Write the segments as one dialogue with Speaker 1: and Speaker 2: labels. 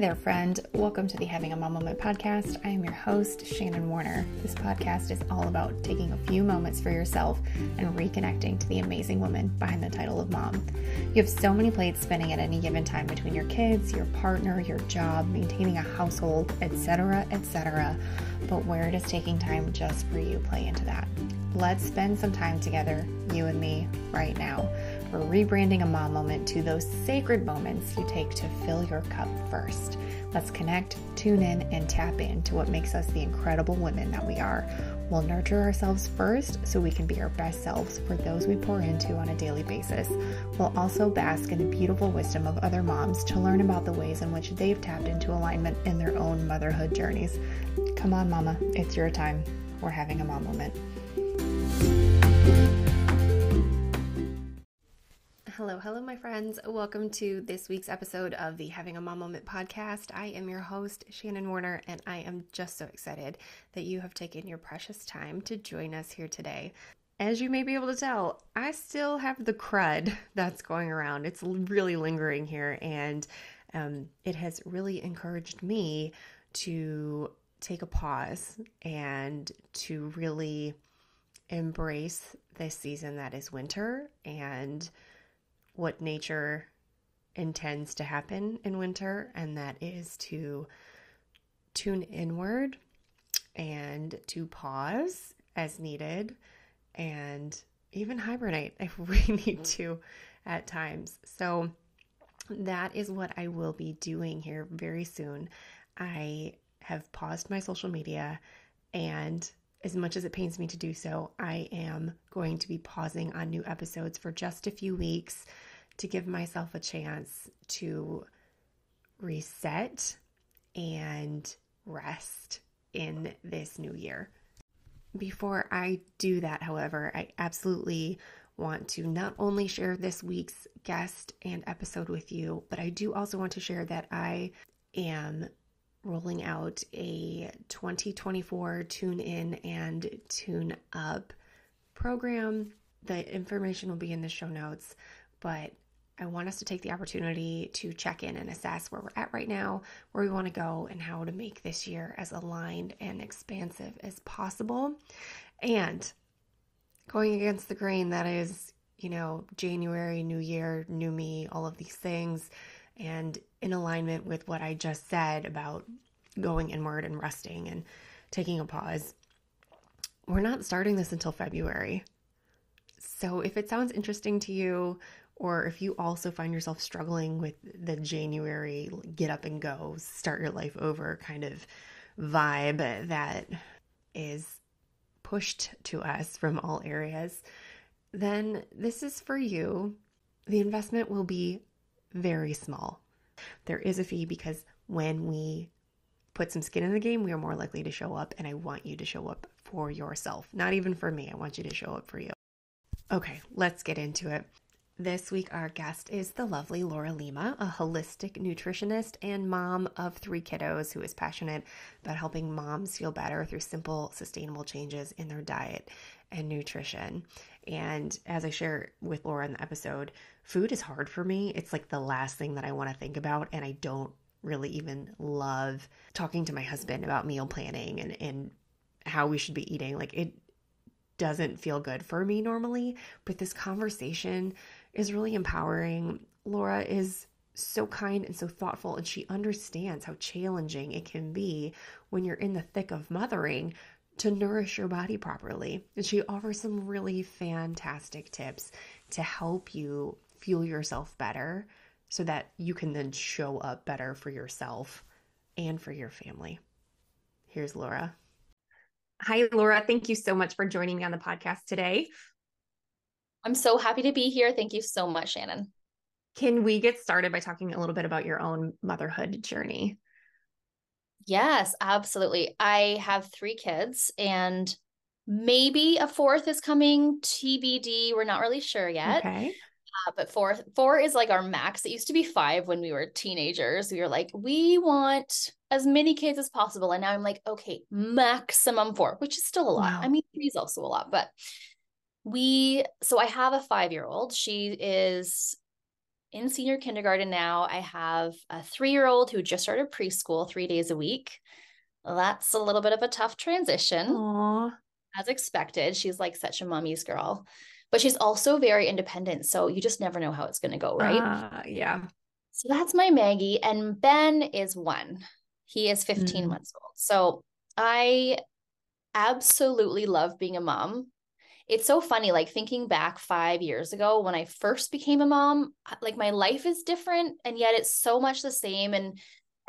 Speaker 1: there, friend. Welcome to the Having a Mom Moment podcast. I am your host, Shannon Warner. This podcast is all about taking a few moments for yourself and reconnecting to the amazing woman behind the title of mom. You have so many plates spinning at any given time between your kids, your partner, your job, maintaining a household, etc., etc. But where does taking time just for you play into that? Let's spend some time together, you and me, right now. We're rebranding a mom moment to those sacred moments you take to fill your cup first. Let's connect, tune in, and tap into what makes us the incredible women that we are. We'll nurture ourselves first so we can be our best selves for those we pour into on a daily basis. We'll also bask in the beautiful wisdom of other moms to learn about the ways in which they've tapped into alignment in their own motherhood journeys. Come on, Mama, it's your time. We're having a mom moment. Hello, hello, my friends. Welcome to this week's episode of the Having a Mom Moment podcast. I am your host, Shannon Warner, and I am just so excited that you have taken your precious time to join us here today. As you may be able to tell, I still have the crud that's going around. It's really lingering here, and um, it has really encouraged me to take a pause and to really embrace this season that is winter and what nature intends to happen in winter, and that is to tune inward and to pause as needed and even hibernate if we need mm-hmm. to at times. So, that is what I will be doing here very soon. I have paused my social media, and as much as it pains me to do so, I am going to be pausing on new episodes for just a few weeks to give myself a chance to reset and rest in this new year. Before I do that, however, I absolutely want to not only share this week's guest and episode with you, but I do also want to share that I am rolling out a 2024 tune in and tune up program. The information will be in the show notes, but I want us to take the opportunity to check in and assess where we're at right now, where we want to go, and how to make this year as aligned and expansive as possible. And going against the grain that is, you know, January, new year, new me, all of these things, and in alignment with what I just said about going inward and resting and taking a pause. We're not starting this until February. So if it sounds interesting to you, or if you also find yourself struggling with the January get up and go, start your life over kind of vibe that is pushed to us from all areas, then this is for you. The investment will be very small. There is a fee because when we put some skin in the game, we are more likely to show up, and I want you to show up for yourself, not even for me. I want you to show up for you. Okay, let's get into it. This week, our guest is the lovely Laura Lima, a holistic nutritionist and mom of three kiddos who is passionate about helping moms feel better through simple, sustainable changes in their diet and nutrition. And as I share with Laura in the episode, food is hard for me. It's like the last thing that I want to think about, and I don't really even love talking to my husband about meal planning and, and how we should be eating. Like, it doesn't feel good for me normally, but this conversation is really empowering. Laura is so kind and so thoughtful, and she understands how challenging it can be when you're in the thick of mothering to nourish your body properly. And she offers some really fantastic tips to help you fuel yourself better so that you can then show up better for yourself and for your family. Here's Laura. Hi, Laura. Thank you so much for joining me on the podcast today.
Speaker 2: I'm so happy to be here. Thank you so much, Shannon.
Speaker 1: Can we get started by talking a little bit about your own motherhood journey?
Speaker 2: Yes, absolutely. I have three kids and maybe a fourth is coming TBD. We're not really sure yet. Okay. Uh, but four four is like our max. It used to be five when we were teenagers. We were like, we want as many kids as possible. And now I'm like, okay, maximum four, which is still a lot. Wow. I mean, three is also a lot, but we so I have a five year old. She is in senior kindergarten now. I have a three year old who just started preschool three days a week. That's a little bit of a tough transition.
Speaker 3: Aww.
Speaker 2: As expected. She's like such a mommy's girl, but she's also very independent. So you just never know how it's going to go, right?
Speaker 3: Uh, yeah.
Speaker 2: So that's my Maggie. And Ben is one. He is 15 mm. months old. So I absolutely love being a mom it's so funny like thinking back 5 years ago when I first became a mom like my life is different and yet it's so much the same and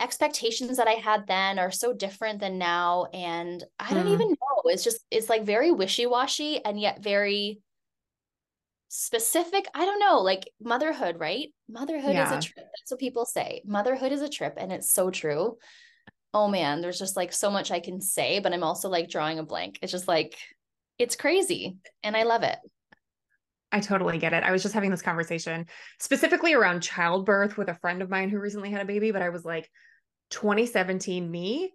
Speaker 2: expectations that I had then are so different than now and I don't mm. even know it's just it's like very wishy-washy and yet very specific I don't know like motherhood right motherhood yeah. is a trip that's what people say motherhood is a trip and it's so true oh man there's just like so much I can say but I'm also like drawing a blank it's just like it's crazy and I love it.
Speaker 3: I totally get it. I was just having this conversation specifically around childbirth with a friend of mine who recently had a baby, but I was like, 2017 me,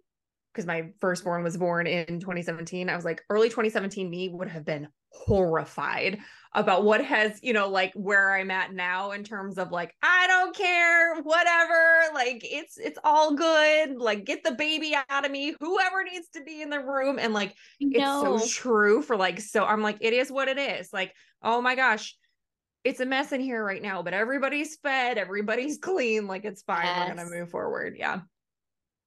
Speaker 3: because my firstborn was born in 2017. I was like, early 2017 me would have been horrified about what has, you know, like where I'm at now in terms of like, I don't care, whatever, like it's it's all good. Like get the baby out of me, whoever needs to be in the room. And like no. it's so true for like so I'm like, it is what it is. Like, oh my gosh, it's a mess in here right now, but everybody's fed, everybody's clean, like it's fine. Yes. We're gonna move forward. Yeah.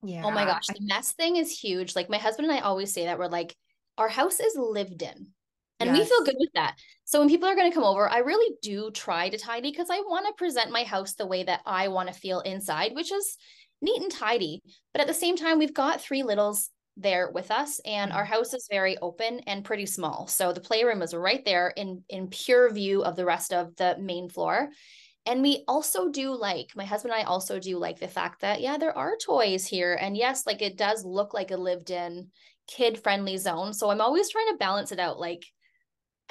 Speaker 2: Yeah. Oh my gosh, the mess thing is huge. Like my husband and I always say that we're like, our house is lived in. And yes. we feel good with that. So when people are going to come over, I really do try to tidy because I want to present my house the way that I want to feel inside, which is neat and tidy. But at the same time, we've got three littles there with us and our mm-hmm. house is very open and pretty small. So the playroom is right there in in pure view of the rest of the main floor. And we also do like, my husband and I also do like the fact that, yeah, there are toys here. And yes, like it does look like a lived in kid friendly zone. So I'm always trying to balance it out. Like,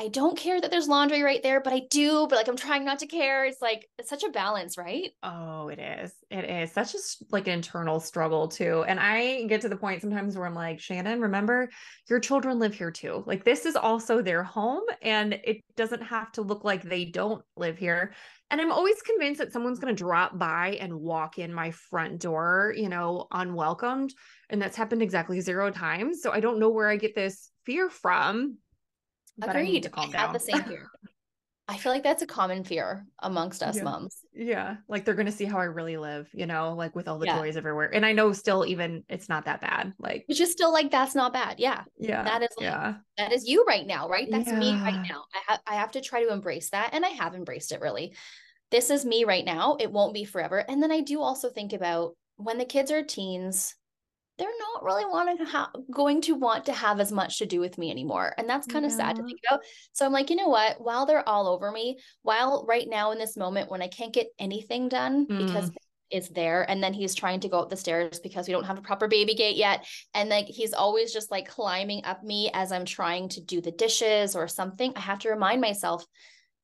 Speaker 2: I don't care that there's laundry right there, but I do, but like I'm trying not to care. It's like it's such a balance, right?
Speaker 3: Oh, it is. It is such a like an internal struggle too. And I get to the point sometimes where I'm like, Shannon, remember your children live here too. Like this is also their home and it doesn't have to look like they don't live here. And I'm always convinced that someone's going to drop by and walk in my front door, you know, unwelcomed. And that's happened exactly zero times. So I don't know where I get this fear from
Speaker 2: but Agreed. I to calm I have the same fear. I feel like that's a common fear amongst us
Speaker 3: yeah.
Speaker 2: moms.
Speaker 3: Yeah. Like they're going to see how I really live, you know, like with all the yeah. toys everywhere. And I know still even it's not that bad. Like,
Speaker 2: which is still like, that's not bad. Yeah.
Speaker 3: Yeah.
Speaker 2: That is, like, yeah. that is you right now, right? That's yeah. me right now. I, ha- I have to try to embrace that. And I have embraced it really. This is me right now. It won't be forever. And then I do also think about when the kids are teens, they're not really wanting to ha- going to want to have as much to do with me anymore and that's kind of yeah. sad to think about so i'm like you know what while they're all over me while right now in this moment when i can't get anything done mm. because is there and then he's trying to go up the stairs because we don't have a proper baby gate yet and like he's always just like climbing up me as i'm trying to do the dishes or something i have to remind myself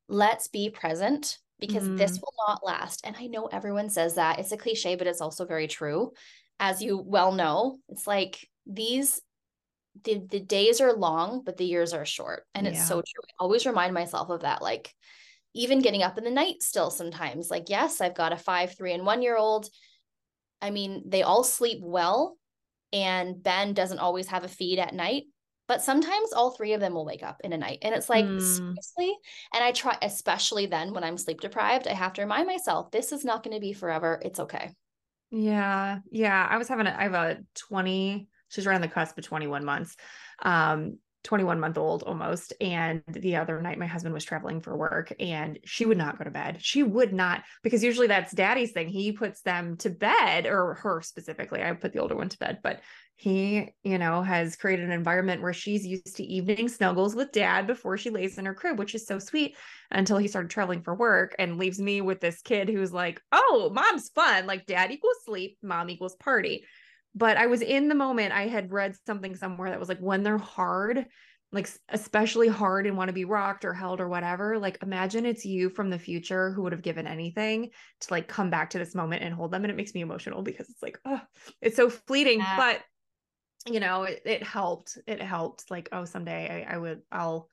Speaker 2: let's be present because mm. this will not last and i know everyone says that it's a cliche but it's also very true as you well know, it's like these the the days are long, but the years are short. And it's yeah. so true. I always remind myself of that. Like even getting up in the night still sometimes. Like, yes, I've got a five, three, and one year old. I mean, they all sleep well, and Ben doesn't always have a feed at night. But sometimes all three of them will wake up in a night. And it's like, mm. seriously? And I try, especially then when I'm sleep deprived, I have to remind myself this is not going to be forever. It's okay.
Speaker 3: Yeah. Yeah. I was having a, I have a 20, she's on the cusp of 21 months. Um, 21 month old almost. And the other night, my husband was traveling for work and she would not go to bed. She would not, because usually that's daddy's thing. He puts them to bed, or her specifically. I put the older one to bed, but he, you know, has created an environment where she's used to evening snuggles with dad before she lays in her crib, which is so sweet until he started traveling for work and leaves me with this kid who's like, oh, mom's fun. Like dad equals sleep, mom equals party but I was in the moment. I had read something somewhere that was like, when they're hard, like especially hard and want to be rocked or held or whatever, like imagine it's you from the future who would have given anything to like come back to this moment and hold them. And it makes me emotional because it's like, oh, it's so fleeting. Yeah. But you know, it, it helped. It helped. Like, oh, someday I, I would, I'll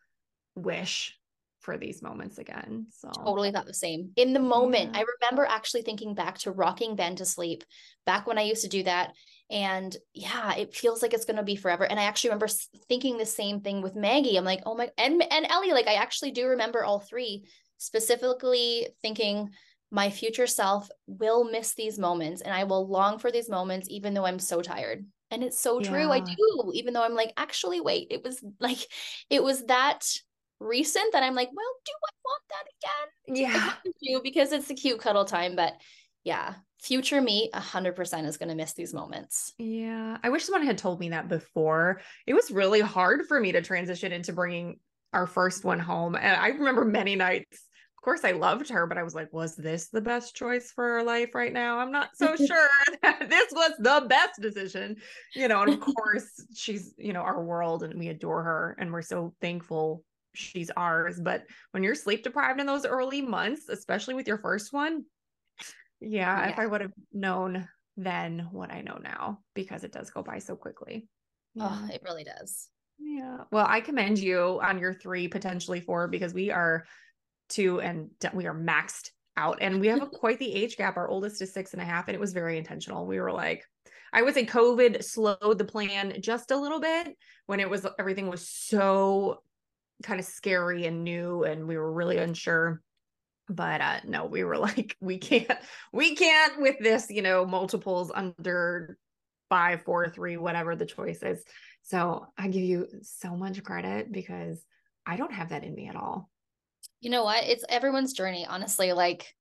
Speaker 3: wish for these moments again. So
Speaker 2: totally thought the same. In the moment, yeah. I remember actually thinking back to rocking Ben to sleep back when I used to do that. And yeah, it feels like it's going to be forever. And I actually remember thinking the same thing with Maggie. I'm like, oh my, and, and Ellie, like I actually do remember all three specifically thinking my future self will miss these moments and I will long for these moments, even though I'm so tired. And it's so true. I do, even though I'm like, actually, wait, it was like, it was that recent that I'm like, well, do I want that
Speaker 3: again? Yeah.
Speaker 2: do because it's a cute cuddle time. But yeah, future me 100% is going to miss these moments.
Speaker 3: Yeah. I wish someone had told me that before. It was really hard for me to transition into bringing our first one home. And I remember many nights of course I loved her, but I was like, was this the best choice for her life right now? I'm not so sure that this was the best decision, you know. And of course, she's, you know, our world and we adore her and we're so thankful she's ours. But when you're sleep deprived in those early months, especially with your first one, yeah, yeah. if I would have known then what I know now, because it does go by so quickly.
Speaker 2: Oh, it really does.
Speaker 3: Yeah. Well, I commend you on your three, potentially four, because we are two and we are maxed out. And we have a, quite the age gap. Our oldest is six and a half, and it was very intentional. We were like, I would say COVID slowed the plan just a little bit when it was everything was so kind of scary and new, and we were really unsure. But uh no, we were like, we can't, we can't with this, you know, multiples under five, four, three, whatever the choice is. So I give you so much credit because I don't have that in me at all.
Speaker 2: You know what? It's everyone's journey, honestly. Like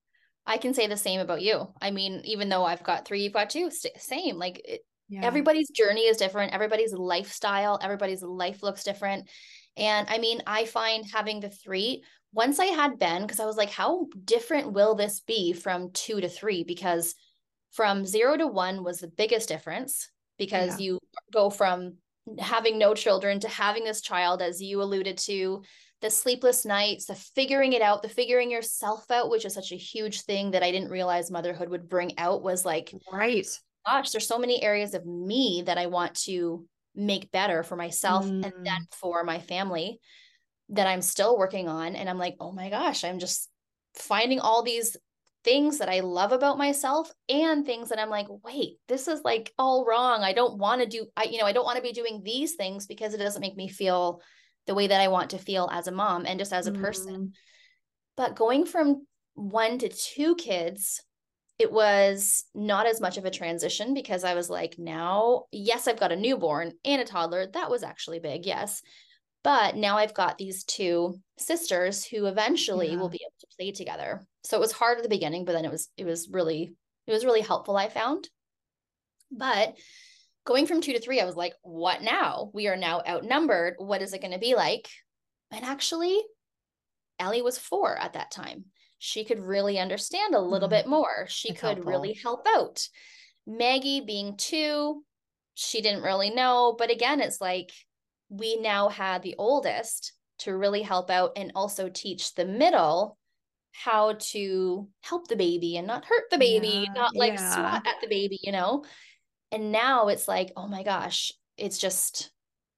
Speaker 2: I can say the same about you. I mean, even though I've got three, you've got two, same. Like it, yeah. everybody's journey is different. Everybody's lifestyle, everybody's life looks different. And I mean, I find having the three, once I had Ben, because I was like, how different will this be from two to three? Because from zero to one was the biggest difference because yeah. you go from having no children to having this child, as you alluded to, the sleepless nights, the figuring it out, the figuring yourself out, which is such a huge thing that I didn't realize motherhood would bring out was like,
Speaker 3: right.
Speaker 2: Gosh, there's so many areas of me that I want to make better for myself mm. and then for my family that I'm still working on. And I'm like, oh my gosh, I'm just finding all these things that I love about myself and things that I'm like, wait, this is like all wrong. I don't want to do, I, you know, I don't want to be doing these things because it doesn't make me feel the way that I want to feel as a mom and just as a person. Mm. But going from one to two kids, it was not as much of a transition because I was like, now, yes, I've got a newborn and a toddler. That was actually big, yes. But now I've got these two sisters who eventually yeah. will be able to play together. So it was hard at the beginning, but then it was it was really it was really helpful, I found. But going from two to three, I was like, what now? We are now outnumbered. What is it going to be like? And actually, Ellie was four at that time. She could really understand a little mm-hmm. bit more. She could helpful. really help out. Maggie being two, she didn't really know. But again, it's like we now had the oldest to really help out and also teach the middle how to help the baby and not hurt the baby, yeah, not like yeah. swat at the baby, you know? And now it's like, oh my gosh, it's just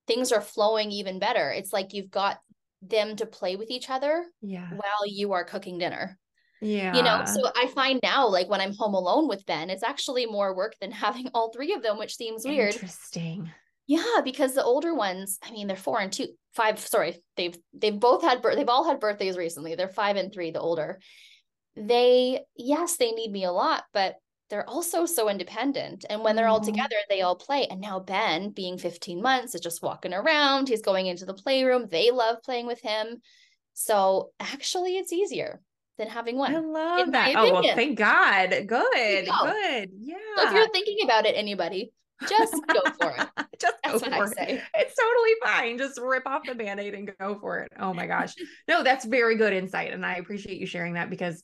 Speaker 2: things are flowing even better. It's like you've got them to play with each other
Speaker 3: yeah.
Speaker 2: while you are cooking dinner.
Speaker 3: Yeah.
Speaker 2: You know, so I find now, like when I'm home alone with Ben, it's actually more work than having all three of them, which seems weird.
Speaker 3: Interesting.
Speaker 2: Yeah, because the older ones, I mean, they're four and two, five. Sorry, they've they've both had birth. They've all had birthdays recently. They're five and three. The older, they yes, they need me a lot, but they're also so independent. And when they're all mm-hmm. together, they all play. And now Ben, being 15 months, is just walking around. He's going into the playroom. They love playing with him. So actually, it's easier than having one.
Speaker 3: I love that. Oh, well, thank God. Good. Good. Yeah.
Speaker 2: So if you're thinking about it, anybody, just go for it.
Speaker 3: just that's I say. It. It's totally fine. Just rip off the band-aid and go for it. Oh my gosh. no, that's very good insight. And I appreciate you sharing that because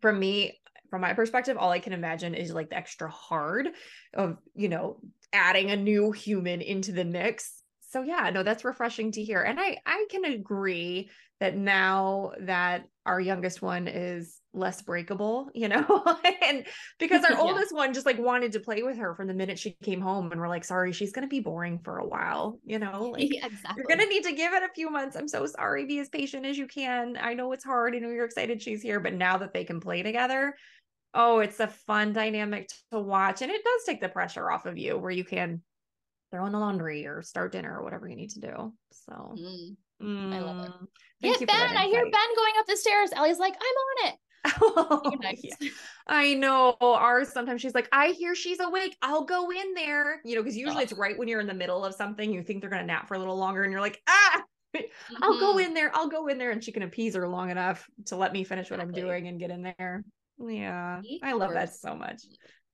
Speaker 3: from me, from my perspective, all I can imagine is like the extra hard of, you know, adding a new human into the mix. So yeah, no, that's refreshing to hear. And I I can agree that now that our youngest one is less breakable, you know? and because our yeah. oldest one just like wanted to play with her from the minute she came home and we're like, sorry, she's going to be boring for a while, you know? Like yeah, exactly. you're going to need to give it a few months. I'm so sorry. Be as patient as you can. I know it's hard. I know you're excited she's here, but now that they can play together, oh, it's a fun dynamic to watch. And it does take the pressure off of you where you can throw in the laundry or start dinner or whatever you need to do. So mm.
Speaker 2: Mm. I love it. Thank yeah, Ben, I hear Ben going up the stairs. Ellie's like, I'm on it. Oh,
Speaker 3: yeah. I know ours sometimes she's like, I hear she's awake. I'll go in there. You know, because usually oh. it's right when you're in the middle of something, you think they're gonna nap for a little longer, and you're like, ah, mm-hmm. I'll go mm-hmm. in there, I'll go in there, and she can appease her long enough to let me finish what exactly. I'm doing and get in there. Yeah. I love that so much.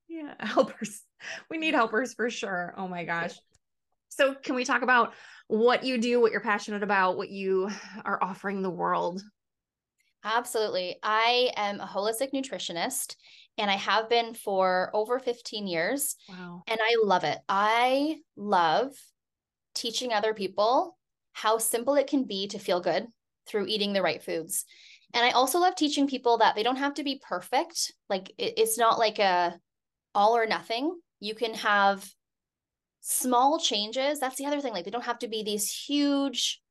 Speaker 3: Yeah. Helpers. We need helpers for sure. Oh my gosh. So can we talk about what you do, what you're passionate about, what you are offering the world?
Speaker 2: Absolutely. I am a holistic nutritionist and I have been for over 15 years. Wow. And I love it. I love teaching other people how simple it can be to feel good through eating the right foods. And I also love teaching people that they don't have to be perfect. Like it, it's not like a all or nothing. You can have small changes. That's the other thing. Like they don't have to be these huge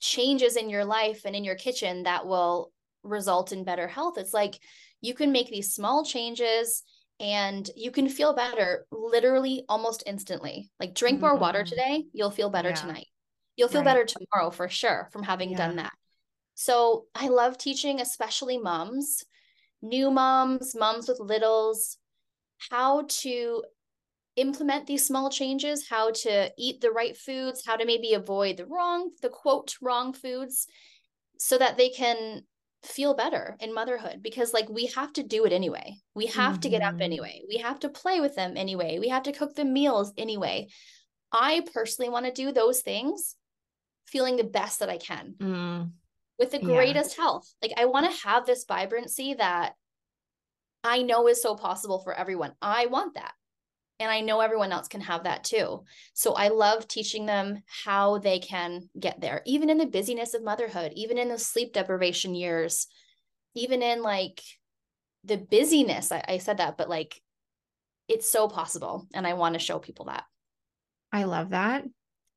Speaker 2: changes in your life and in your kitchen that will result in better health. It's like you can make these small changes and you can feel better literally almost instantly. Like drink more mm-hmm. water today, you'll feel better yeah. tonight. You'll feel right. better tomorrow for sure from having yeah. done that. So I love teaching, especially moms, new moms, moms with littles, how to implement these small changes, how to eat the right foods, how to maybe avoid the wrong, the quote, wrong foods, so that they can feel better in motherhood because like we have to do it anyway. We have mm-hmm. to get up mm-hmm. anyway. We have to play with them anyway. We have to cook the meals anyway. I personally want to do those things feeling the best that I can. Mm. With the greatest yeah. health. Like I want to have this vibrancy that I know is so possible for everyone. I want that. And I know everyone else can have that too. So I love teaching them how they can get there, even in the busyness of motherhood, even in the sleep deprivation years, even in like the busyness. I, I said that, but like it's so possible. And I want to show people that.
Speaker 3: I love that.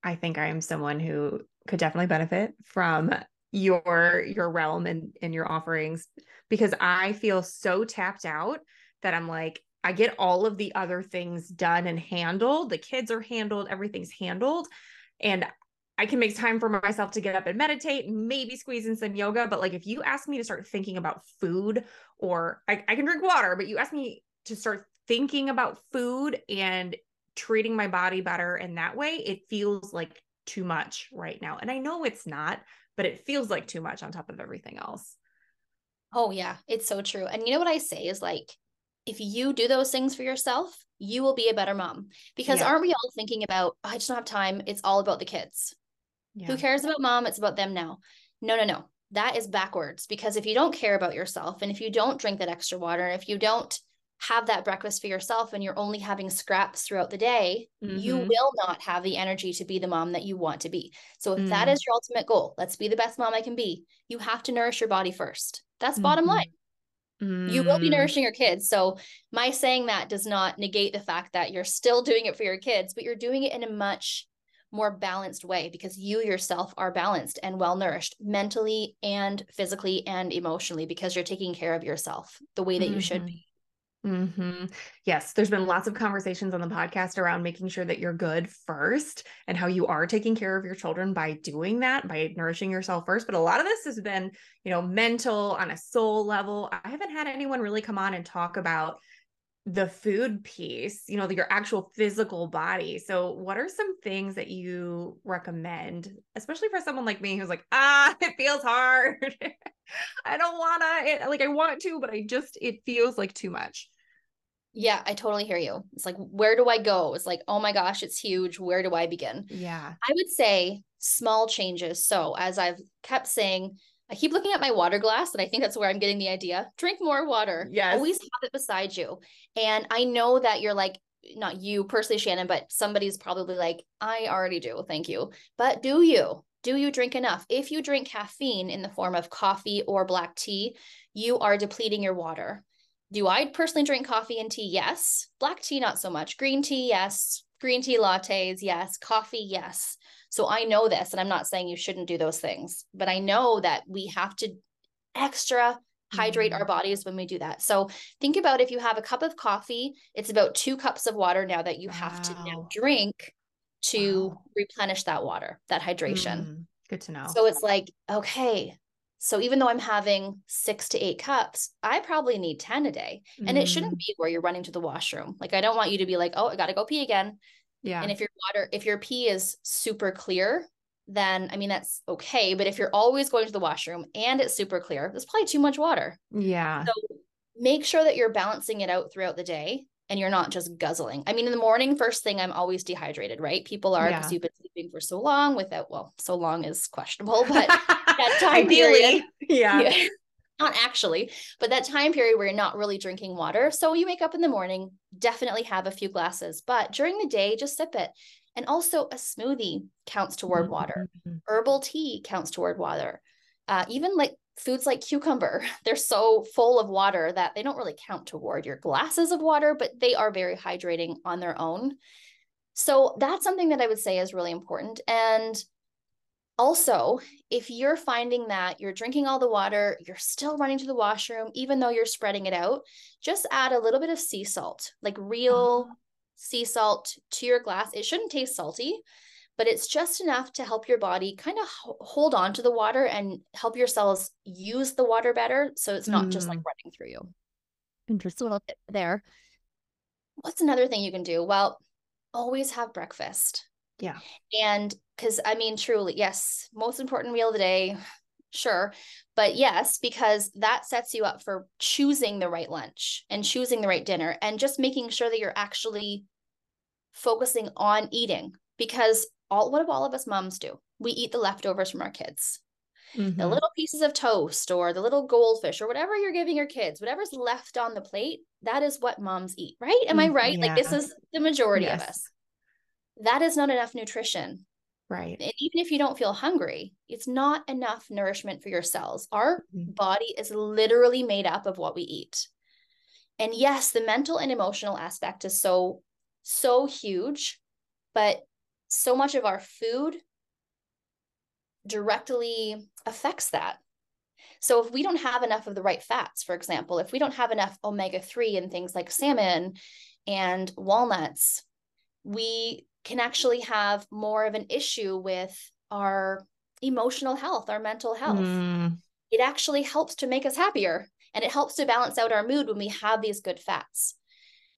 Speaker 3: I think I am someone who could definitely benefit from your your realm and and your offerings because I feel so tapped out that I'm like I get all of the other things done and handled. The kids are handled, everything's handled. And I can make time for myself to get up and meditate, maybe squeeze in some yoga. But like if you ask me to start thinking about food, or I, I can drink water, but you ask me to start thinking about food and treating my body better in that way, it feels like too much right now. And I know it's not, but it feels like too much on top of everything else.
Speaker 2: Oh, yeah, it's so true. And you know what I say is like, if you do those things for yourself, you will be a better mom. Because yeah. aren't we all thinking about, oh, I just don't have time. It's all about the kids. Yeah. Who cares about mom? It's about them now. No, no, no. That is backwards because if you don't care about yourself and if you don't drink that extra water, if you don't have that breakfast for yourself and you're only having scraps throughout the day, mm-hmm. you will not have the energy to be the mom that you want to be. So if mm-hmm. that mm. your ultimate goal, let's be the best mom I can be. You have to nourish your body first. That's mm-hmm. bottom line. Mm. You will be mm. nourishing your kids. So, my saying that does not negate the fact that you're still doing it for your kids, but you're doing it in a much more balanced way because you yourself are balanced and well nourished mentally and physically and emotionally because you're taking care of yourself the way that you should mm-hmm. be.
Speaker 3: Mm-hmm. Yes, there's been lots of conversations on the podcast around making sure that you're good first and how you are taking care of your children by doing that, by nourishing yourself first. But a lot of this has been, you know, mental on a soul level. I haven't had anyone really come on and talk about the food piece, you know, your actual physical body. So, what are some things that you recommend, especially for someone like me who's like, ah, it feels hard. I don't want to, like, I want to, but I just, it feels like too much.
Speaker 2: Yeah, I totally hear you. It's like, where do I go? It's like, oh my gosh, it's huge. Where do I begin?
Speaker 3: Yeah.
Speaker 2: I would say small changes. So, as I've kept saying, I keep looking at my water glass, and I think that's where I'm getting the idea. Drink more water.
Speaker 3: Yes.
Speaker 2: Always have it beside you. And I know that you're like, not you personally, Shannon, but somebody's probably like, I already do. Thank you. But do you? Do you drink enough? If you drink caffeine in the form of coffee or black tea, you are depleting your water. Do I personally drink coffee and tea? Yes. Black tea, not so much. Green tea, yes. Green tea lattes, yes. Coffee, yes. So I know this, and I'm not saying you shouldn't do those things, but I know that we have to extra hydrate mm-hmm. our bodies when we do that. So think about if you have a cup of coffee, it's about two cups of water now that you wow. have to now drink to wow. replenish that water, that hydration. Mm,
Speaker 3: good to know.
Speaker 2: So it's like, okay, so even though I'm having six to eight cups, I probably need 10 a day. Mm. And it shouldn't mm. be where you're running to the washroom. Like I don't want you to be like, oh, I gotta go pee again. Yeah. And if your water, if your pee is super clear, then I mean that's okay. But if you're always going to the washroom and it's super clear, there's probably too much water.
Speaker 3: Yeah. So
Speaker 2: make sure that you're balancing it out throughout the day and you're not just guzzling. I mean, in the morning, first thing, I'm always dehydrated, right? People are because yeah. you've been sleeping for so long without, well, so long is questionable, but that time Ideally, period,
Speaker 3: yeah. yeah.
Speaker 2: Not actually, but that time period where you're not really drinking water. So you wake up in the morning, definitely have a few glasses, but during the day, just sip it. And also, a smoothie counts toward mm-hmm. water. Herbal tea counts toward water. Uh, even like foods like cucumber, they're so full of water that they don't really count toward your glasses of water, but they are very hydrating on their own. So that's something that I would say is really important. And also, if you're finding that you're drinking all the water, you're still running to the washroom, even though you're spreading it out, just add a little bit of sea salt, like real uh-huh. sea salt to your glass. It shouldn't taste salty, but it's just enough to help your body kind of hold on to the water and help your cells use the water better so it's not mm. just like mm. running through you
Speaker 3: interesting little
Speaker 2: bit there what's another thing you can do well always have breakfast
Speaker 3: yeah
Speaker 2: and because i mean truly yes most important meal of the day sure but yes because that sets you up for choosing the right lunch and choosing the right dinner and just making sure that you're actually focusing on eating because all what do all of us moms do? We eat the leftovers from our kids. Mm-hmm. The little pieces of toast or the little goldfish or whatever you're giving your kids, whatever's left on the plate, that is what moms eat, right? Am I mm, right? Yeah. Like this is the majority yes. of us. That is not enough nutrition.
Speaker 3: Right.
Speaker 2: And even if you don't feel hungry, it's not enough nourishment for your cells. Our mm-hmm. body is literally made up of what we eat. And yes, the mental and emotional aspect is so, so huge, but so much of our food directly affects that. So if we don't have enough of the right fats, for example, if we don't have enough omega 3 in things like salmon and walnuts, we can actually have more of an issue with our emotional health, our mental health. Mm. It actually helps to make us happier and it helps to balance out our mood when we have these good fats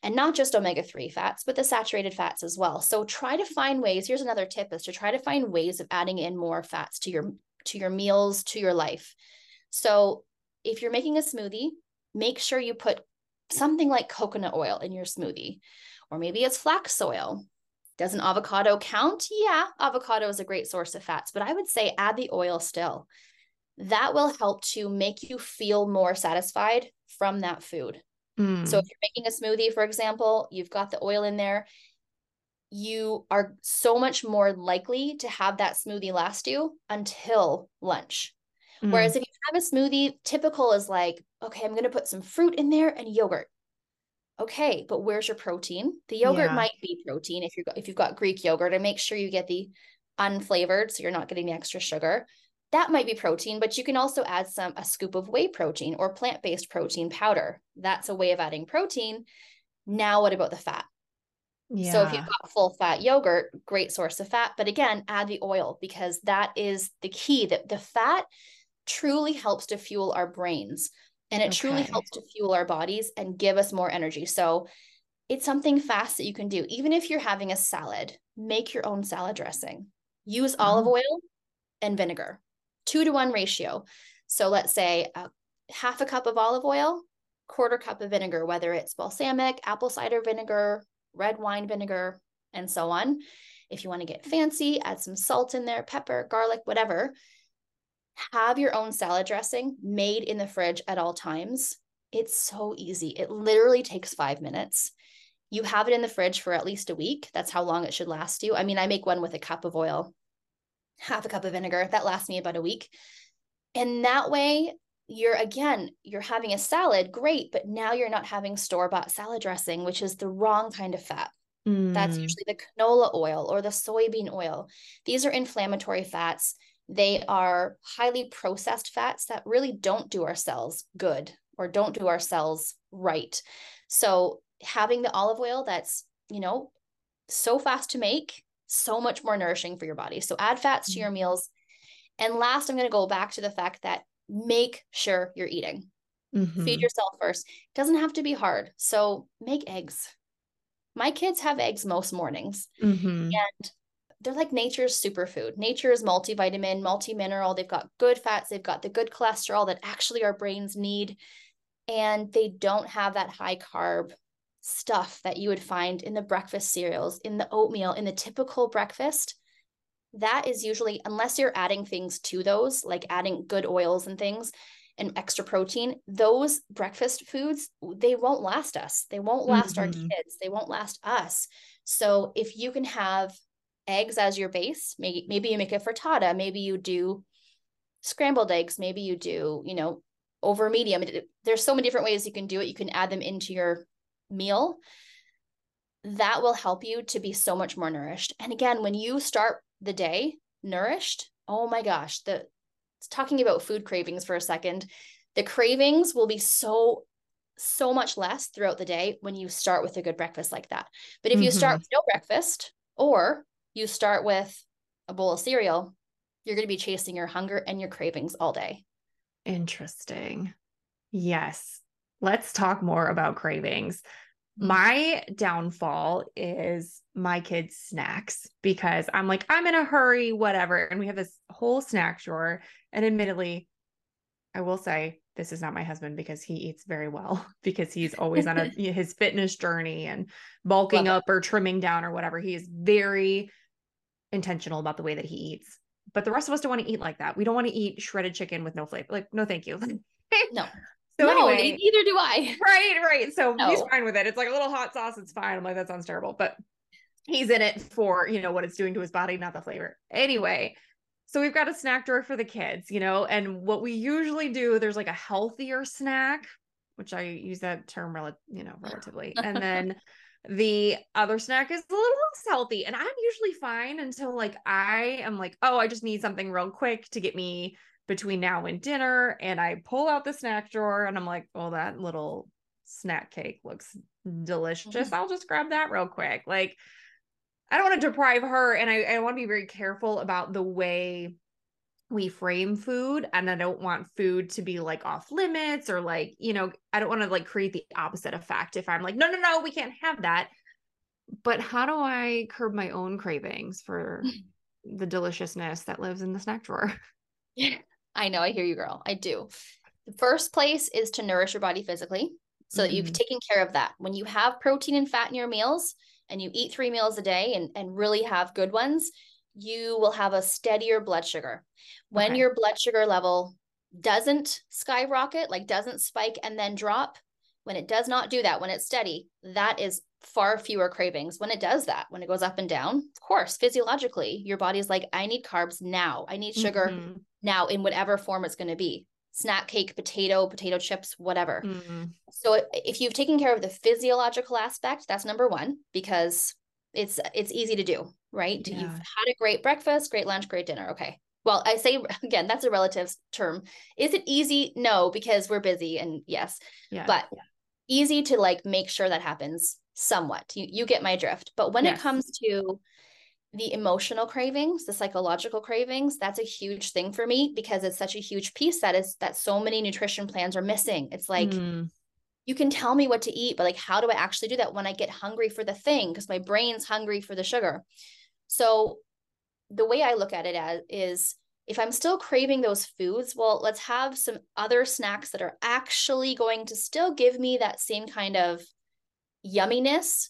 Speaker 2: and not just omega-3 fats but the saturated fats as well so try to find ways here's another tip is to try to find ways of adding in more fats to your to your meals to your life so if you're making a smoothie make sure you put something like coconut oil in your smoothie or maybe it's flax oil does an avocado count yeah avocado is a great source of fats but i would say add the oil still that will help to make you feel more satisfied from that food Mm. So if you're making a smoothie, for example, you've got the oil in there, you are so much more likely to have that smoothie last you until lunch. Mm. Whereas if you have a smoothie, typical is like, okay, I'm going to put some fruit in there and yogurt. Okay, but where's your protein? The yogurt yeah. might be protein if you if you've got Greek yogurt, and make sure you get the unflavored so you're not getting the extra sugar that might be protein, but you can also add some a scoop of whey protein or plant-based protein powder. That's a way of adding protein. Now, what about the fat? Yeah. So if you've got full fat yogurt, great source of fat, but again, add the oil because that is the key that the fat truly helps to fuel our brains and it okay. truly helps to fuel our bodies and give us more energy. So it's something fast that you can do. Even if you're having a salad, make your own salad dressing. Use mm-hmm. olive oil and vinegar two to one ratio. So let's say a half a cup of olive oil, quarter cup of vinegar, whether it's balsamic, apple cider vinegar, red wine vinegar, and so on. If you want to get fancy, add some salt in there, pepper, garlic, whatever. Have your own salad dressing made in the fridge at all times. It's so easy. It literally takes five minutes. You have it in the fridge for at least a week. That's how long it should last you. I mean, I make one with a cup of oil half a cup of vinegar. That lasts me about a week. And that way, you're again, you're having a salad, great, but now you're not having store bought salad dressing, which is the wrong kind of fat. Mm. That's usually the canola oil or the soybean oil. These are inflammatory fats. They are highly processed fats that really don't do our cells good or don't do our cells right. So, having the olive oil that's, you know, so fast to make, so much more nourishing for your body. So, add fats to your meals. And last, I'm going to go back to the fact that make sure you're eating. Mm-hmm. Feed yourself first. It doesn't have to be hard. So, make eggs my kids have eggs most mornings mm-hmm. and they're like nature's superfood. Nature is multivitamin, multi-mineral. They've got good fats, they've got the good cholesterol that actually our brains need. And they don't have that high carb stuff that you would find in the breakfast cereals, in the oatmeal, in the typical breakfast. That is usually, unless you're adding things to those, like adding good oils and things, and extra protein, those breakfast foods, they won't last us. They won't last mm-hmm. our kids. They won't last us. So if you can have eggs as your base, maybe maybe you make a frittata, maybe you do scrambled eggs, maybe you do, you know, over medium. There's so many different ways you can do it. You can add them into your meal. That will help you to be so much more nourished. And again, when you start the day nourished, oh my gosh, the talking about food cravings for a second, the cravings will be so so much less throughout the day when you start with a good breakfast like that. But if mm-hmm. you start mm-hmm. with no breakfast or you start with a bowl of cereal, you're going to be chasing your hunger and your cravings all day.
Speaker 3: Interesting. Yes. Let's talk more about cravings. Mm-hmm. My downfall is my kids' snacks because I'm like, I'm in a hurry, whatever. And we have this whole snack drawer. And admittedly, I will say this is not my husband because he eats very well because he's always on a his fitness journey and bulking Love up it. or trimming down or whatever. He is very intentional about the way that he eats. But the rest of us don't want to eat like that. We don't want to eat shredded chicken with no flavor. Like, no, thank you.
Speaker 2: no. So no, anyway, neither do I.
Speaker 3: Right, right. So no. he's fine with it. It's like a little hot sauce. It's fine. I'm like, that sounds terrible. But he's in it for, you know, what it's doing to his body, not the flavor. Anyway, so we've got a snack drawer for the kids, you know, and what we usually do, there's like a healthier snack, which I use that term, rel- you know, relatively. And then the other snack is a little less healthy. And I'm usually fine until like I am like, oh, I just need something real quick to get me between now and dinner. And I pull out the snack drawer and I'm like, oh, that little snack cake looks delicious. Mm-hmm. I'll just grab that real quick. Like, I don't want to deprive her. And I, I want to be very careful about the way we frame food. And I don't want food to be like off limits or like, you know, I don't want to like create the opposite effect if I'm like, no, no, no, we can't have that. But how do I curb my own cravings for the deliciousness that lives in the snack drawer?
Speaker 2: Yeah, I know. I hear you, girl. I do. The first place is to nourish your body physically so mm-hmm. that you've mm-hmm. taken care of that. When you have protein and fat in your meals, and you eat three meals a day and, and really have good ones, you will have a steadier blood sugar. When okay. your blood sugar level doesn't skyrocket, like doesn't spike and then drop, when it does not do that, when it's steady, that is far fewer cravings. When it does that, when it goes up and down, of course, physiologically, your body's like, I need carbs now. I need sugar mm-hmm. now in whatever form it's going to be snack cake, potato, potato chips, whatever. Mm-hmm. So if you've taken care of the physiological aspect, that's number one because it's it's easy to do, right? Yeah. You've had a great breakfast, great lunch, great dinner. Okay. Well, I say again, that's a relative term. Is it easy? No, because we're busy and yes. Yeah. But yeah. easy to like make sure that happens somewhat. You you get my drift. But when yes. it comes to the emotional cravings the psychological cravings that's a huge thing for me because it's such a huge piece that is that so many nutrition plans are missing. It's like mm. you can tell me what to eat but like how do i actually do that when i get hungry for the thing? Because my brain's hungry for the sugar. So the way i look at it as is if i'm still craving those foods well let's have some other snacks that are actually going to still give me that same kind of yumminess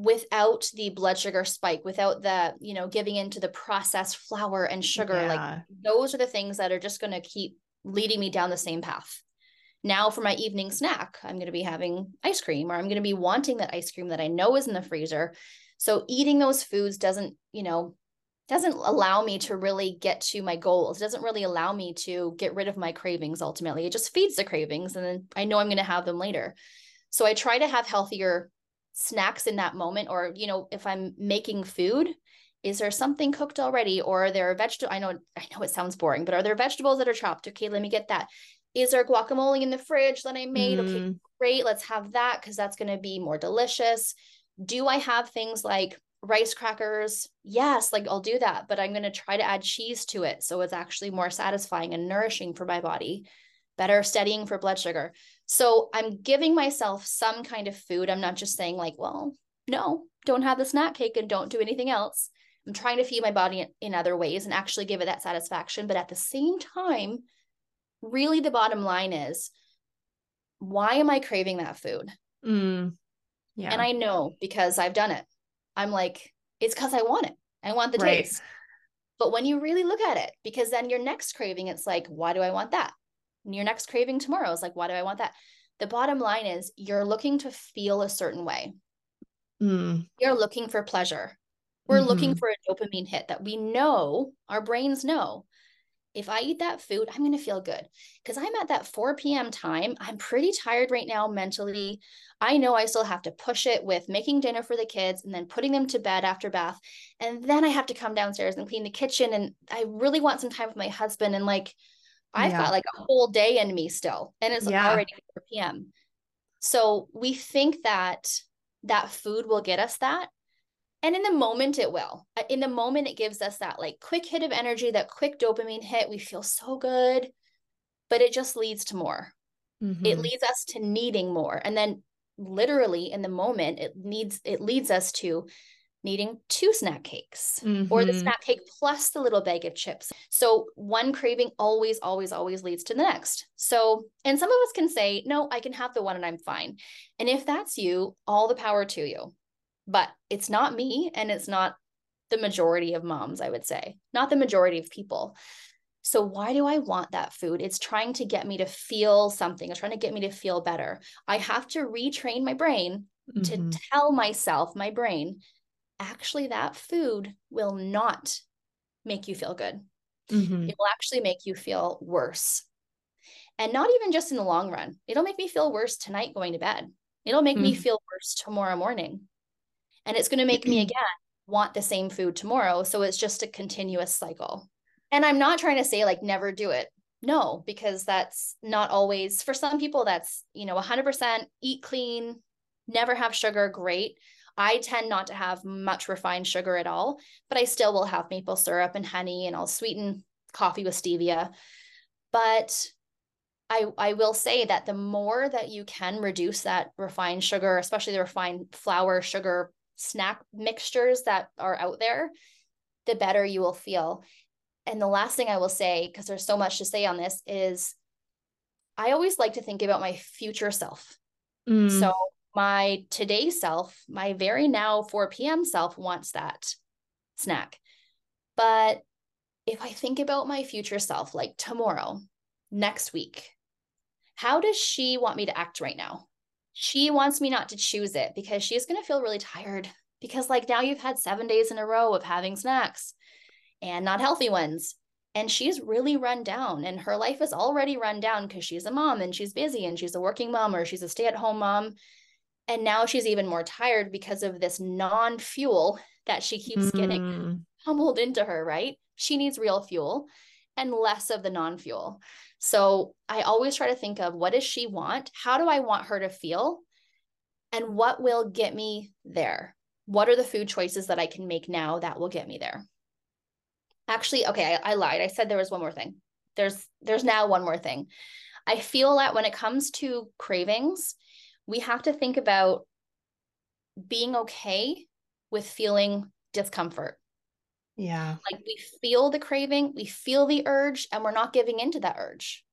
Speaker 2: without the blood sugar spike without the you know giving into the processed flour and sugar yeah. like those are the things that are just going to keep leading me down the same path now for my evening snack i'm going to be having ice cream or i'm going to be wanting that ice cream that i know is in the freezer so eating those foods doesn't you know doesn't allow me to really get to my goals. It doesn't really allow me to get rid of my cravings ultimately. It just feeds the cravings and then I know I'm going to have them later. So I try to have healthier snacks in that moment or you know if I'm making food is there something cooked already? Or are there vegetable i know i know it sounds boring but are there vegetables that are chopped? Okay let me get that. Is there guacamole in the fridge that i made? Mm. okay great let's have that because that's going to be more delicious. Do i have things like rice crackers? Yes like i'll do that but i'm going to try to add cheese to it so it's actually more satisfying and nourishing for my body better steadying for blood sugar so i'm giving myself some kind of food i'm not just saying like well no don't have the snack cake and don't do anything else I'm trying to feed my body in other ways and actually give it that satisfaction. But at the same time, really the bottom line is why am I craving that food? Mm, yeah. And I know because I've done it. I'm like, it's because I want it. I want the right. taste. But when you really look at it, because then your next craving, it's like, why do I want that? Your next craving tomorrow is like, why do I want that? The bottom line is you're looking to feel a certain way. Mm. You're looking for pleasure. We're mm-hmm. looking for a dopamine hit that we know our brains know. If I eat that food, I'm going to feel good because I'm at that 4 p.m. time. I'm pretty tired right now mentally. I know I still have to push it with making dinner for the kids and then putting them to bed after bath. And then I have to come downstairs and clean the kitchen. And I really want some time with my husband. And like, I've yeah. got like a whole day in me still, and it's yeah. already 4 p.m. So we think that that food will get us that and in the moment it will in the moment it gives us that like quick hit of energy that quick dopamine hit we feel so good but it just leads to more mm-hmm. it leads us to needing more and then literally in the moment it needs it leads us to needing two snack cakes mm-hmm. or the mm-hmm. snack cake plus the little bag of chips so one craving always always always leads to the next so and some of us can say no i can have the one and i'm fine and if that's you all the power to you but it's not me and it's not the majority of moms, I would say, not the majority of people. So, why do I want that food? It's trying to get me to feel something, it's trying to get me to feel better. I have to retrain my brain mm-hmm. to tell myself, my brain, actually, that food will not make you feel good. Mm-hmm. It will actually make you feel worse. And not even just in the long run, it'll make me feel worse tonight going to bed. It'll make mm-hmm. me feel worse tomorrow morning and it's going to make me again want the same food tomorrow so it's just a continuous cycle and i'm not trying to say like never do it no because that's not always for some people that's you know 100% eat clean never have sugar great i tend not to have much refined sugar at all but i still will have maple syrup and honey and i'll sweeten coffee with stevia but I, I will say that the more that you can reduce that refined sugar, especially the refined flour, sugar, snack mixtures that are out there, the better you will feel. And the last thing I will say, because there's so much to say on this, is I always like to think about my future self. Mm. So, my today self, my very now 4 p.m. self wants that snack. But if I think about my future self, like tomorrow, next week, how does she want me to act right now? she wants me not to choose it because she's going to feel really tired because like now you've had 7 days in a row of having snacks and not healthy ones and she's really run down and her life is already run down because she's a mom and she's busy and she's a working mom or she's a stay-at-home mom and now she's even more tired because of this non-fuel that she keeps mm. getting pummeled into her right she needs real fuel and less of the non-fuel so I always try to think of what does she want? How do I want her to feel? And what will get me there? What are the food choices that I can make now that will get me there? Actually, okay, I, I lied. I said there was one more thing. There's there's now one more thing. I feel that when it comes to cravings, we have to think about being okay with feeling discomfort.
Speaker 3: Yeah.
Speaker 2: Like we feel the craving, we feel the urge, and we're not giving into that urge.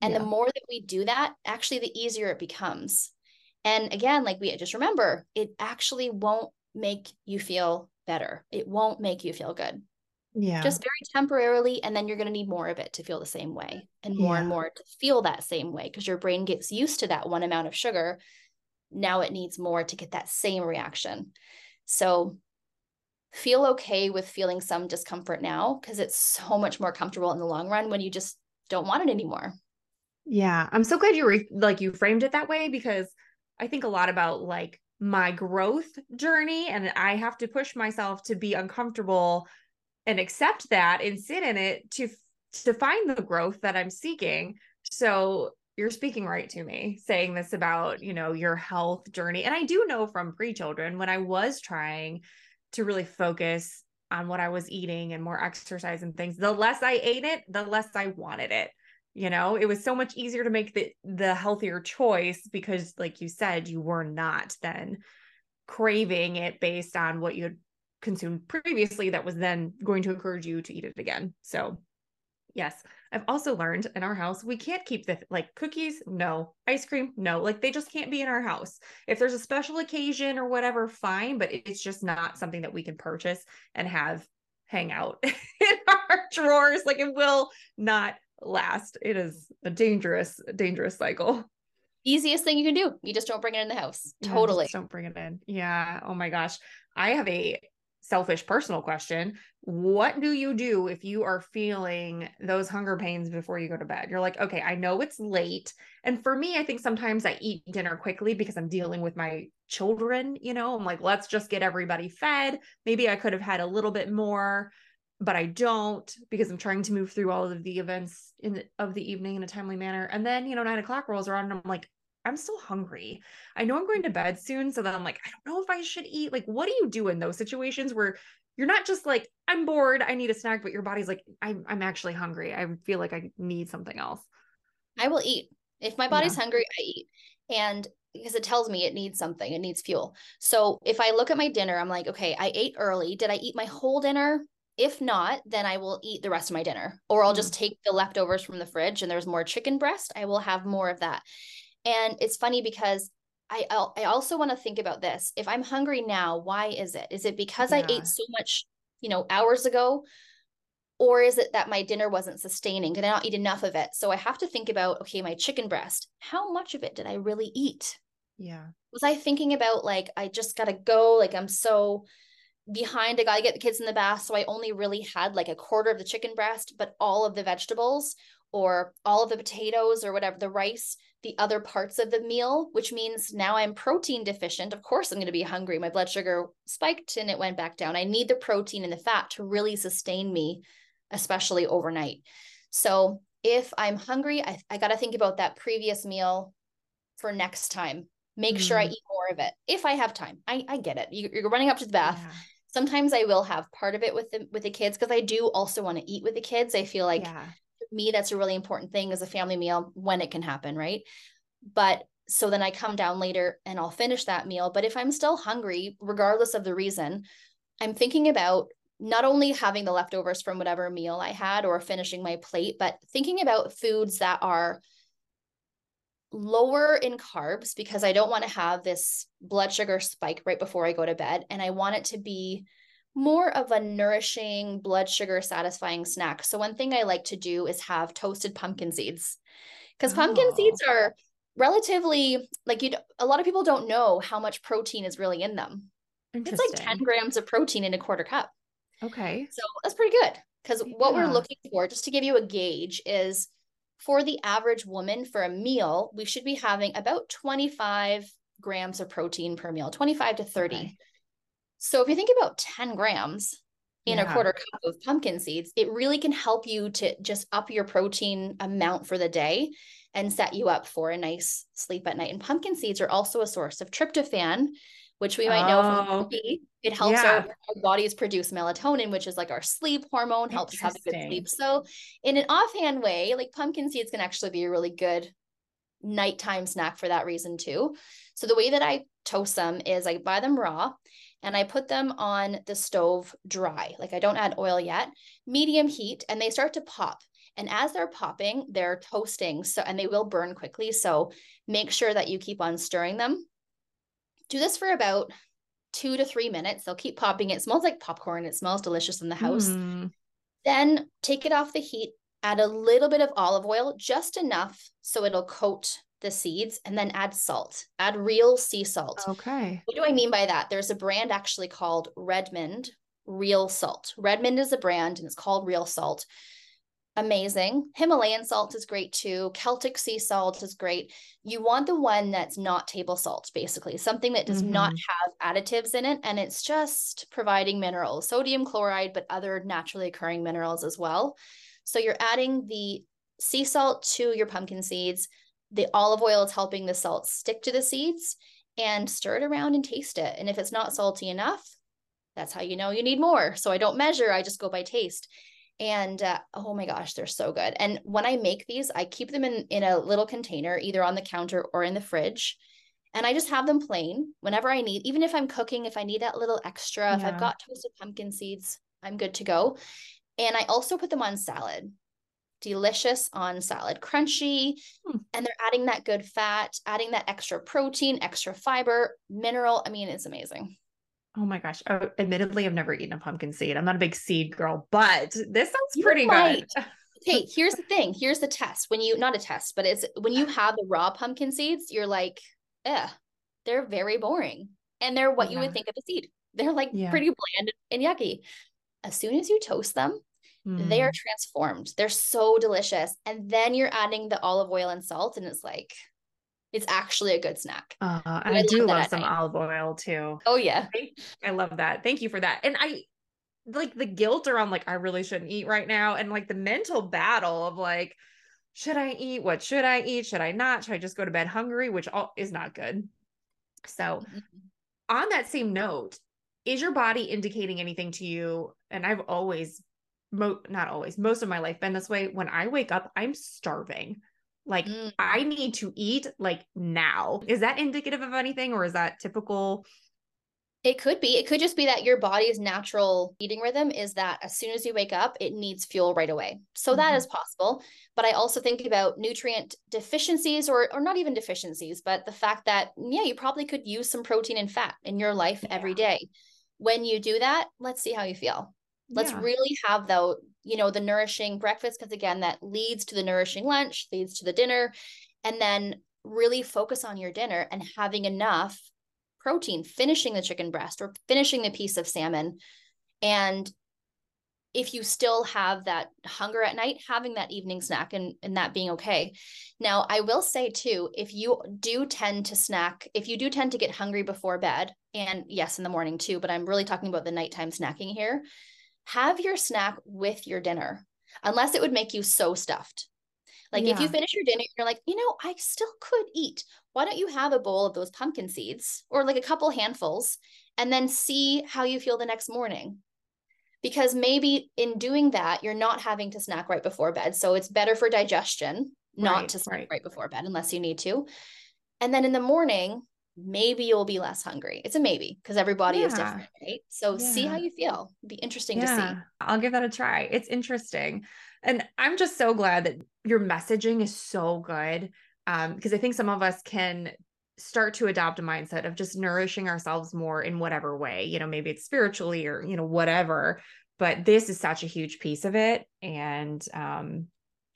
Speaker 2: And yeah. the more that we do that, actually, the easier it becomes. And again, like we just remember, it actually won't make you feel better. It won't make you feel good.
Speaker 3: Yeah.
Speaker 2: Just very temporarily. And then you're going to need more of it to feel the same way and more yeah. and more to feel that same way because your brain gets used to that one amount of sugar. Now it needs more to get that same reaction. So feel okay with feeling some discomfort now because it's so much more comfortable in the long run when you just don't want it anymore.
Speaker 3: Yeah, I'm so glad you re- like you framed it that way because I think a lot about like my growth journey and I have to push myself to be uncomfortable and accept that and sit in it to to find the growth that I'm seeking. So you're speaking right to me saying this about, you know, your health journey. And I do know from pre-children when I was trying to really focus on what I was eating and more exercise and things, the less I ate it, the less I wanted it. You know, it was so much easier to make the the healthier choice because like you said, you were not then craving it based on what you had consumed previously that was then going to encourage you to eat it again. So, yes, I've also learned in our house, we can't keep the like cookies, no, ice cream, no, like they just can't be in our house. If there's a special occasion or whatever, fine, but it's just not something that we can purchase and have hang out in our drawers. Like it will not last. It is a dangerous, dangerous cycle.
Speaker 2: Easiest thing you can do. You just don't bring it in the house. Totally.
Speaker 3: don't bring it in. Yeah. Oh my gosh. I have a selfish personal question what do you do if you are feeling those hunger pains before you go to bed? You're like okay i know it's late. And for me i think sometimes i eat dinner quickly because i'm dealing with my children you know? I'm like let's just get everybody fed. Maybe i could have had a little bit more but i don't because i'm trying to move through all of the events in the, of the evening in a timely manner. And then you know nine o'clock rolls around and i'm like I'm still hungry. I know I'm going to bed soon. So then I'm like, I don't know if I should eat. Like, what do you do in those situations where you're not just like, I'm bored, I need a snack, but your body's like, I'm I'm actually hungry. I feel like I need something else.
Speaker 2: I will eat. If my body's yeah. hungry, I eat. And because it tells me it needs something, it needs fuel. So if I look at my dinner, I'm like, okay, I ate early. Did I eat my whole dinner? If not, then I will eat the rest of my dinner, or I'll mm. just take the leftovers from the fridge and there's more chicken breast. I will have more of that. And it's funny because I I also want to think about this. If I'm hungry now, why is it? Is it because yeah. I ate so much, you know, hours ago? Or is it that my dinner wasn't sustaining? Did I not eat enough of it? So I have to think about, okay, my chicken breast, how much of it did I really eat?
Speaker 3: Yeah.
Speaker 2: Was I thinking about like, I just got to go, like, I'm so behind, I got to get the kids in the bath. So I only really had like a quarter of the chicken breast, but all of the vegetables or all of the potatoes or whatever, the rice the other parts of the meal, which means now I'm protein deficient. Of course, I'm going to be hungry. My blood sugar spiked and it went back down. I need the protein and the fat to really sustain me, especially overnight. So if I'm hungry, I, I got to think about that previous meal for next time. Make mm. sure I mm. eat more of it if I have time. I, I get it. You, are running up to the bath. Yeah. Sometimes I will have part of it with the with the kids because I do also want to eat with the kids. I feel like yeah me that's a really important thing as a family meal when it can happen right? But so then i come down later and i'll finish that meal but if i'm still hungry regardless of the reason i'm thinking about not only having the leftovers from whatever meal i had or finishing my plate but thinking about foods that are lower in carbs because i don't want to have this blood sugar spike right before i go to bed and i want it to be more of a nourishing, blood sugar satisfying snack. So, one thing I like to do is have toasted pumpkin seeds because oh. pumpkin seeds are relatively like you a lot of people don't know how much protein is really in them. It's like 10 grams of protein in a quarter cup.
Speaker 3: Okay.
Speaker 2: So that's pretty good because yeah. what we're looking for, just to give you a gauge, is for the average woman for a meal, we should be having about 25 grams of protein per meal, 25 to 30. Okay. So if you think about 10 grams in yeah. a quarter cup of pumpkin seeds, it really can help you to just up your protein amount for the day and set you up for a nice sleep at night. And pumpkin seeds are also a source of tryptophan, which we might oh, know from oh, coffee. It helps yeah. our, our, bodies produce melatonin, which is like our sleep hormone, helps us have a good sleep. So, in an offhand way, like pumpkin seeds can actually be a really good nighttime snack for that reason too. So, the way that I toast them is I buy them raw and I put them on the stove dry. Like I don't add oil yet, medium heat, and they start to pop. And as they're popping, they're toasting. So, and they will burn quickly. So make sure that you keep on stirring them. Do this for about two to three minutes. They'll keep popping. It smells like popcorn. It smells delicious in the house. Mm. Then take it off the heat, add a little bit of olive oil, just enough so it'll coat the seeds and then add salt. Add real sea salt.
Speaker 3: Okay.
Speaker 2: What do I mean by that? There's a brand actually called Redmond real salt. Redmond is a brand and it's called real salt amazing. Himalayan salt is great too. Celtic sea salt is great. You want the one that's not table salt, basically, something that does mm-hmm. not have additives in it. And it's just providing minerals, sodium chloride, but other naturally occurring minerals as well. So you're adding the sea salt to your pumpkin seeds. The olive oil is helping the salt stick to the seeds and stir it around and taste it. And if it's not salty enough, that's how you know you need more. So I don't measure, I just go by taste and uh, oh my gosh they're so good and when i make these i keep them in in a little container either on the counter or in the fridge and i just have them plain whenever i need even if i'm cooking if i need that little extra yeah. if i've got toasted pumpkin seeds i'm good to go and i also put them on salad delicious on salad crunchy hmm. and they're adding that good fat adding that extra protein extra fiber mineral i mean it's amazing
Speaker 3: Oh my gosh. Oh, admittedly, I've never eaten a pumpkin seed. I'm not a big seed girl, but this sounds pretty good.
Speaker 2: okay, here's the thing. Here's the test. When you not a test, but it's when you have the raw pumpkin seeds, you're like, eh, they're very boring. And they're what yeah. you would think of a seed. They're like yeah. pretty bland and yucky. As soon as you toast them, mm. they are mm. transformed. They're so delicious. And then you're adding the olive oil and salt, and it's like it's actually a good snack.
Speaker 3: Uh, and I, I do love some night. olive oil too.
Speaker 2: Oh yeah.
Speaker 3: I love that. Thank you for that. And I like the guilt around like I really shouldn't eat right now and like the mental battle of like should I eat? What should I eat? Should I not? Should I just go to bed hungry, which all is not good. So, mm-hmm. on that same note, is your body indicating anything to you? And I've always mo- not always, most of my life been this way. When I wake up, I'm starving. Like mm. I need to eat like now. Is that indicative of anything or is that typical?
Speaker 2: It could be. It could just be that your body's natural eating rhythm is that as soon as you wake up, it needs fuel right away. So mm-hmm. that is possible. But I also think about nutrient deficiencies or or not even deficiencies, but the fact that yeah, you probably could use some protein and fat in your life yeah. every day. When you do that, let's see how you feel. Let's yeah. really have though you know the nourishing breakfast because again that leads to the nourishing lunch leads to the dinner and then really focus on your dinner and having enough protein finishing the chicken breast or finishing the piece of salmon and if you still have that hunger at night having that evening snack and, and that being okay now i will say too if you do tend to snack if you do tend to get hungry before bed and yes in the morning too but i'm really talking about the nighttime snacking here have your snack with your dinner, unless it would make you so stuffed. Like yeah. if you finish your dinner, you're like, you know, I still could eat. Why don't you have a bowl of those pumpkin seeds or like a couple handfuls and then see how you feel the next morning? Because maybe in doing that, you're not having to snack right before bed. So it's better for digestion not right, to snack right. right before bed unless you need to. And then in the morning, maybe you'll be less hungry. It's a maybe because everybody yeah. is different, right? So yeah. see how you feel. It'd be interesting yeah. to see.
Speaker 3: I'll give that a try. It's interesting. And I'm just so glad that your messaging is so good. Um, because I think some of us can start to adopt a mindset of just nourishing ourselves more in whatever way, you know, maybe it's spiritually or, you know, whatever. But this is such a huge piece of it. And um,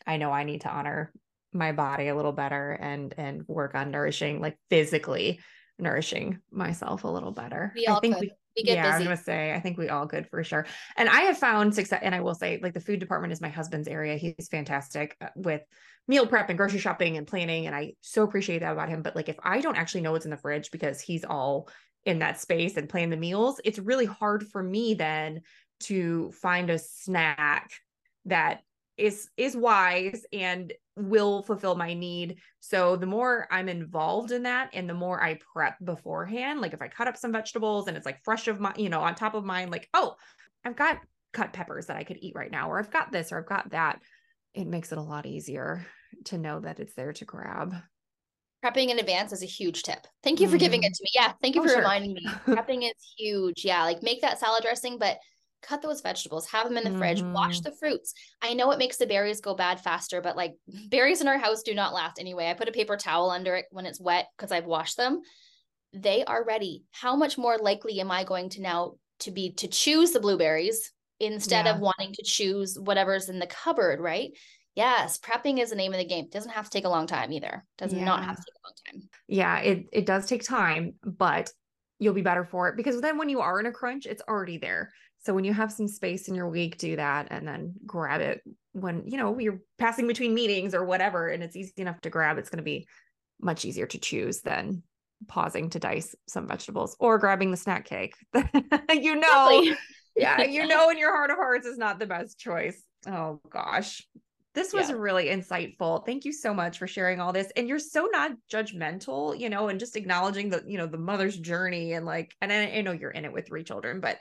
Speaker 3: I know I need to honor my body a little better and and work on nourishing like physically nourishing myself a little better.
Speaker 2: We all I think could. we we
Speaker 3: yeah, busy. I'm gonna say I think we all could for sure. And I have found success, and I will say, like the food department is my husband's area. He's fantastic uh, with meal prep and grocery shopping and planning, and I so appreciate that about him. But like if I don't actually know what's in the fridge because he's all in that space and plan the meals, it's really hard for me then to find a snack that is is wise and will fulfill my need. So the more I'm involved in that and the more I prep beforehand, like if I cut up some vegetables and it's like fresh of my, you know, on top of mine, like, oh, I've got cut peppers that I could eat right now, or I've got this or I've got that. It makes it a lot easier to know that it's there to grab.
Speaker 2: Prepping in advance is a huge tip. Thank you for giving it mm-hmm. to me. Yeah. Thank you oh, for sure. reminding me. Prepping is huge. Yeah. Like make that salad dressing, but cut those vegetables, have them in the mm-hmm. fridge, wash mm-hmm. the fruits. I know it makes the berries go bad faster, but like berries in our house do not last anyway. I put a paper towel under it when it's wet because I've washed them. They are ready. How much more likely am I going to now to be to choose the blueberries instead yeah. of wanting to choose whatever's in the cupboard, right? Yes, prepping is the name of the game. It doesn't have to take a long time either. Does yeah. not have to take a long time.
Speaker 3: Yeah, it it does take time, but you'll be better for it because then when you are in a crunch, it's already there. So when you have some space in your week, do that and then grab it when, you know, you're passing between meetings or whatever and it's easy enough to grab, it's going to be much easier to choose than pausing to dice some vegetables or grabbing the snack cake. you know, yeah, you know in your heart of hearts is not the best choice. Oh gosh. This was yeah. really insightful. Thank you so much for sharing all this. And you're so not judgmental, you know, and just acknowledging the, you know, the mother's journey and like, and I, I know you're in it with three children, but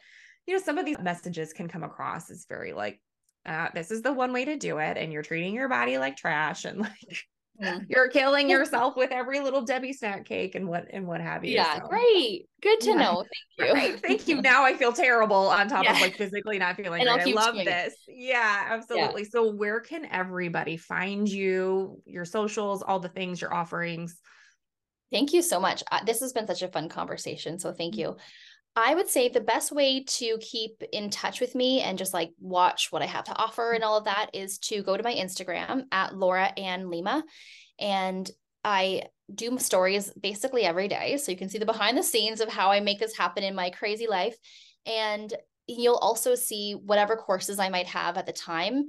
Speaker 3: you know, some of these messages can come across as very like, uh, this is the one way to do it. And you're treating your body like trash and like, yeah. you're killing yourself with every little Debbie snack cake and what and what have you.
Speaker 2: Yeah, so. great. Good to yeah. know. Thank you.
Speaker 3: Right. Thank you. Now I feel terrible on top yeah. of like physically not feeling and great. I love this. Yeah, absolutely. So where can everybody find you, your socials, all the things, your offerings?
Speaker 2: Thank you so much. Uh, this has been such a fun conversation. So thank mm-hmm. you. I would say the best way to keep in touch with me and just like watch what I have to offer and all of that is to go to my Instagram at Laura Ann Lima. And I do stories basically every day. So you can see the behind the scenes of how I make this happen in my crazy life. And you'll also see whatever courses I might have at the time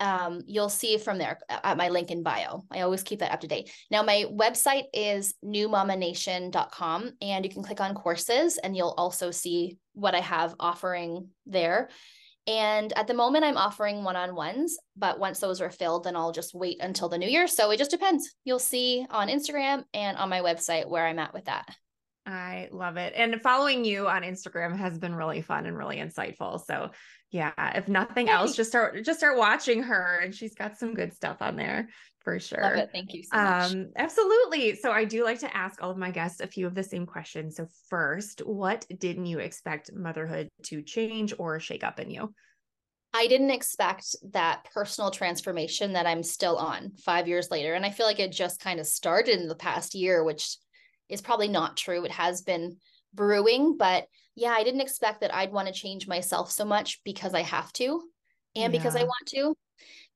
Speaker 2: um, you'll see from there uh, at my link in bio. I always keep that up to date. Now, my website is newmamanation.com, and you can click on courses, and you'll also see what I have offering there. And at the moment, I'm offering one on ones, but once those are filled, then I'll just wait until the new year. So it just depends. You'll see on Instagram and on my website where I'm at with that.
Speaker 3: I love it. And following you on Instagram has been really fun and really insightful. So yeah, if nothing else, just start just start watching her and she's got some good stuff on there for sure.
Speaker 2: Thank you so much. Um,
Speaker 3: absolutely. So I do like to ask all of my guests a few of the same questions. So first, what didn't you expect motherhood to change or shake up in you?
Speaker 2: I didn't expect that personal transformation that I'm still on five years later. And I feel like it just kind of started in the past year, which is probably not true. It has been brewing, but yeah, I didn't expect that I'd want to change myself so much because I have to and yeah. because I want to.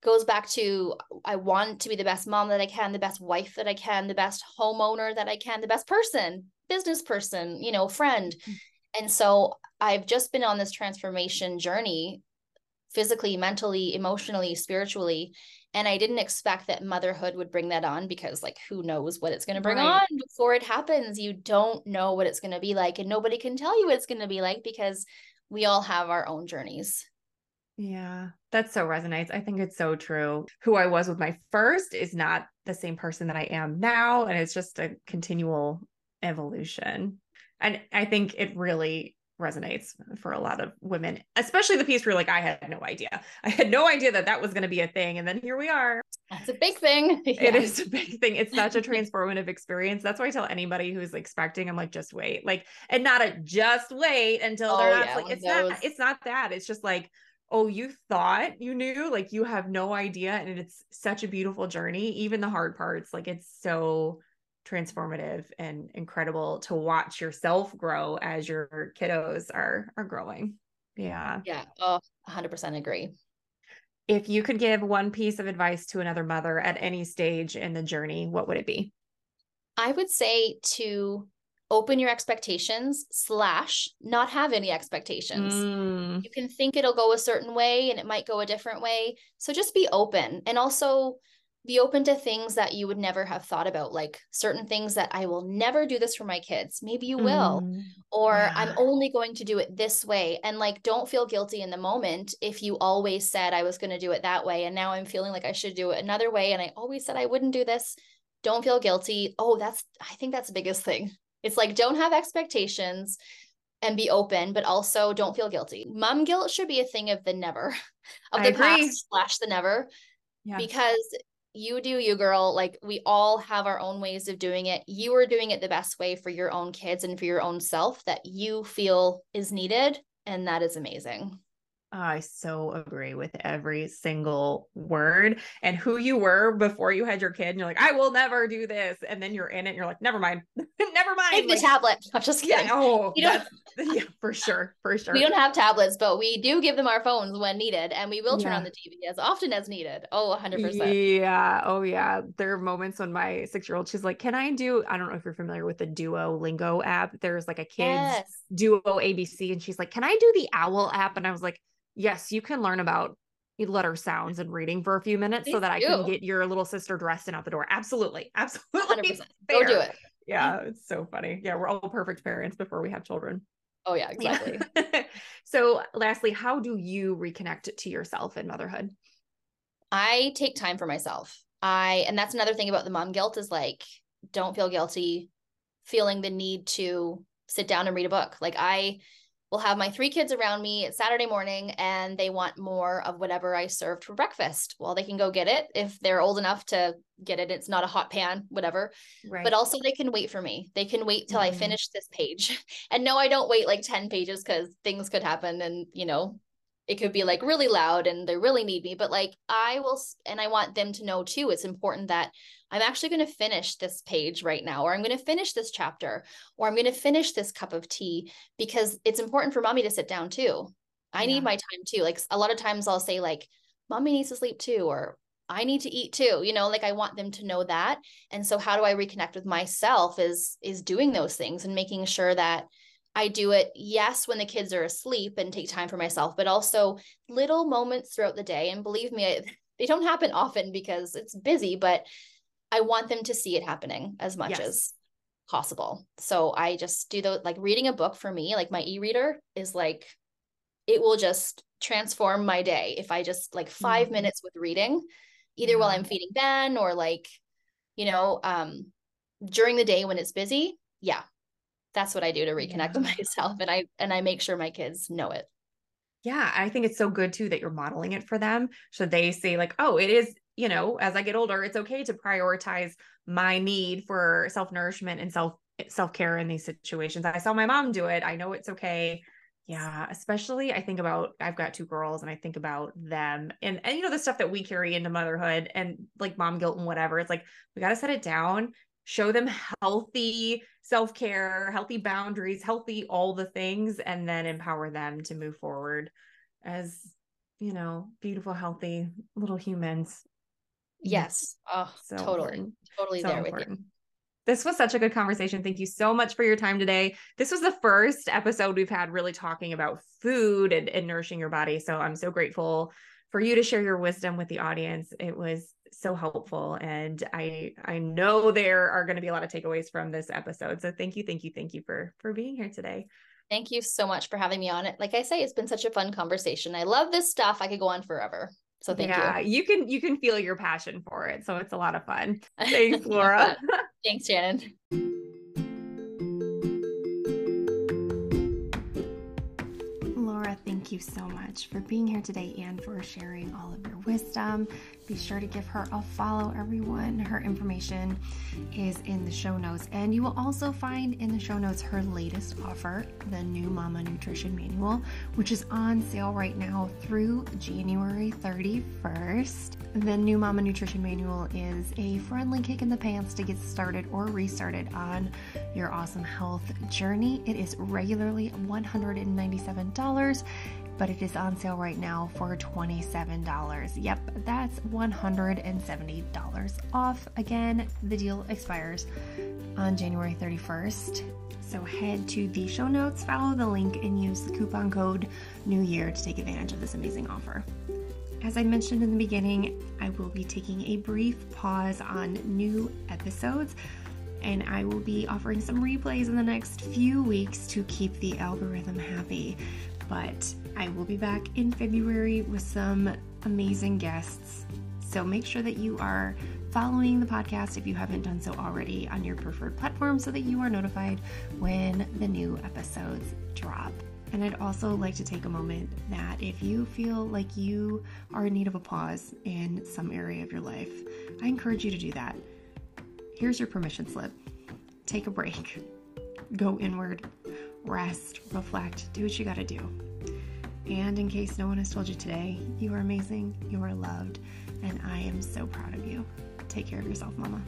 Speaker 2: Goes back to I want to be the best mom that I can, the best wife that I can, the best homeowner that I can, the best person, business person, you know, friend. Mm. And so I've just been on this transformation journey physically, mentally, emotionally, spiritually and i didn't expect that motherhood would bring that on because like who knows what it's going to bring right. on before it happens. You don't know what it's going to be like and nobody can tell you what it's going to be like because we all have our own journeys.
Speaker 3: Yeah that so resonates. I think it's so true. Who i was with my first is not the same person that i am now and it's just a continual evolution. And i think it really resonates for a lot of women, especially the piece where like I had no idea. I had no idea that that was going to be a thing, and then here we are.
Speaker 2: That's a big thing.
Speaker 3: yeah. It is a big thing. It's such a transformative experience. That's why I tell anybody who's expecting, I'm like, just wait, like, and not a just wait until oh, they're not. Yeah, like, it's those... not. It's not that. It's just like. Oh, you thought you knew, like you have no idea. And it's such a beautiful journey. Even the hard parts, like it's so transformative and incredible to watch yourself grow as your kiddos are are growing. Yeah.
Speaker 2: Yeah. Oh, 100% agree.
Speaker 3: If you could give one piece of advice to another mother at any stage in the journey, what would it be?
Speaker 2: I would say to open your expectations slash not have any expectations. Mm. You can think it'll go a certain way and it might go a different way. So just be open and also be open to things that you would never have thought about like certain things that i will never do this for my kids maybe you will mm, or yeah. i'm only going to do it this way and like don't feel guilty in the moment if you always said i was going to do it that way and now i'm feeling like i should do it another way and i always said i wouldn't do this don't feel guilty oh that's i think that's the biggest thing it's like don't have expectations and be open, but also don't feel guilty. Mom guilt should be a thing of the never, of the past slash the never, yeah. because you do you girl like we all have our own ways of doing it you are doing it the best way for your own kids and for your own self that you feel is needed and that is amazing
Speaker 3: I so agree with every single word. And who you were before you had your kid, and you're like, I will never do this. And then you're in it, and you're like, never mind. Never mind.
Speaker 2: Take like, the tablet. I'm just kidding.
Speaker 3: Yeah, oh, you yeah, for sure, for sure.
Speaker 2: We don't have tablets, but we do give them our phones when needed, and we will turn yeah. on the TV as often as needed. Oh, 100 percent.
Speaker 3: Yeah. Oh, yeah. There are moments when my six year old, she's like, "Can I do?" I don't know if you're familiar with the Duolingo app. There's like a kids yes. Duo ABC, and she's like, "Can I do the Owl app?" And I was like, "Yes, you can learn about letter sounds and reading for a few minutes Please so that do. I can get your little sister dressed and out the door. Absolutely. Absolutely. 100%. Go do it. Yeah. It's so funny. Yeah. We're all perfect parents before we have children.
Speaker 2: Oh, yeah. Exactly.
Speaker 3: Yeah. so, lastly, how do you reconnect to yourself in motherhood?
Speaker 2: I take time for myself. I, and that's another thing about the mom guilt is like, don't feel guilty feeling the need to sit down and read a book. Like, I, will have my three kids around me it's Saturday morning and they want more of whatever I served for breakfast. Well, they can go get it if they're old enough to get it. It's not a hot pan, whatever. Right. But also they can wait for me. They can wait till mm-hmm. I finish this page. And no, I don't wait like 10 pages because things could happen and you know, it could be like really loud and they really need me. But like I will and I want them to know too, it's important that I'm actually going to finish this page right now, or I'm going to finish this chapter, or I'm going to finish this cup of tea because it's important for mommy to sit down too. I yeah. need my time too. Like a lot of times I'll say, like, mommy needs to sleep too, or I need to eat too. You know, like I want them to know that. And so how do I reconnect with myself is is doing those things and making sure that I do it, yes, when the kids are asleep and take time for myself, but also little moments throughout the day. And believe me, they don't happen often because it's busy, but I want them to see it happening as much yes. as possible. So I just do the like reading a book for me, like my e-reader is like it will just transform my day if I just like 5 mm-hmm. minutes with reading either mm-hmm. while I'm feeding Ben or like you know um during the day when it's busy. Yeah. That's what I do to reconnect yeah. with myself and I and I make sure my kids know it.
Speaker 3: Yeah, I think it's so good too that you're modeling it for them. So they say like, "Oh, it is you know, as I get older, it's okay to prioritize my need for self nourishment and self self care in these situations. I saw my mom do it. I know it's okay. Yeah, especially I think about I've got two girls and I think about them and and you know the stuff that we carry into motherhood and like mom guilt and whatever. It's like we got to set it down, show them healthy self-care, healthy boundaries, healthy all the things and then empower them to move forward as you know, beautiful healthy little humans
Speaker 2: Yes. Oh, so totally. Important. Totally so there important. with you.
Speaker 3: This was such a good conversation. Thank you so much for your time today. This was the first episode we've had really talking about food and, and nourishing your body. So I'm so grateful for you to share your wisdom with the audience. It was so helpful and I I know there are going to be a lot of takeaways from this episode. So thank you, thank you, thank you for for being here today.
Speaker 2: Thank you so much for having me on it. Like I say, it's been such a fun conversation. I love this stuff. I could go on forever. So thank you. yeah,
Speaker 3: you. you can you can feel your passion for it. So it's a lot of fun. Thanks, Laura.
Speaker 2: Thanks, Shannon.
Speaker 3: Laura, thank you so much for being here today and for sharing all of your wisdom. Be sure to give her a follow, everyone. Her information is in the show notes. And you will also find in the show notes her latest offer, the new Mama Nutrition Manual, which is on sale right now through January 31st. The new Mama Nutrition Manual is a friendly kick in the pants to get started or restarted on your awesome health journey. It is regularly $197 but it is on sale right now for $27. Yep, that's $170 off. Again, the deal expires on January 31st. So head to the show notes, follow the link, and use the coupon code New Year to take advantage of this amazing offer. As I mentioned in the beginning, I will be taking a brief pause on new episodes and I will be offering some replays in the next few weeks to keep the algorithm happy but I will be back in February with some amazing guests. So make sure that you are following the podcast if you haven't done so already on your preferred platform so that you are notified when the new episodes drop. And I'd also like to take a moment that if you feel like you are in need of a pause in some area of your life, I encourage you to do that. Here's your permission slip take a break, go inward, rest, reflect, do what you got to do. And in case no one has told you today, you are amazing, you are loved, and I am so proud of you. Take care of yourself, Mama.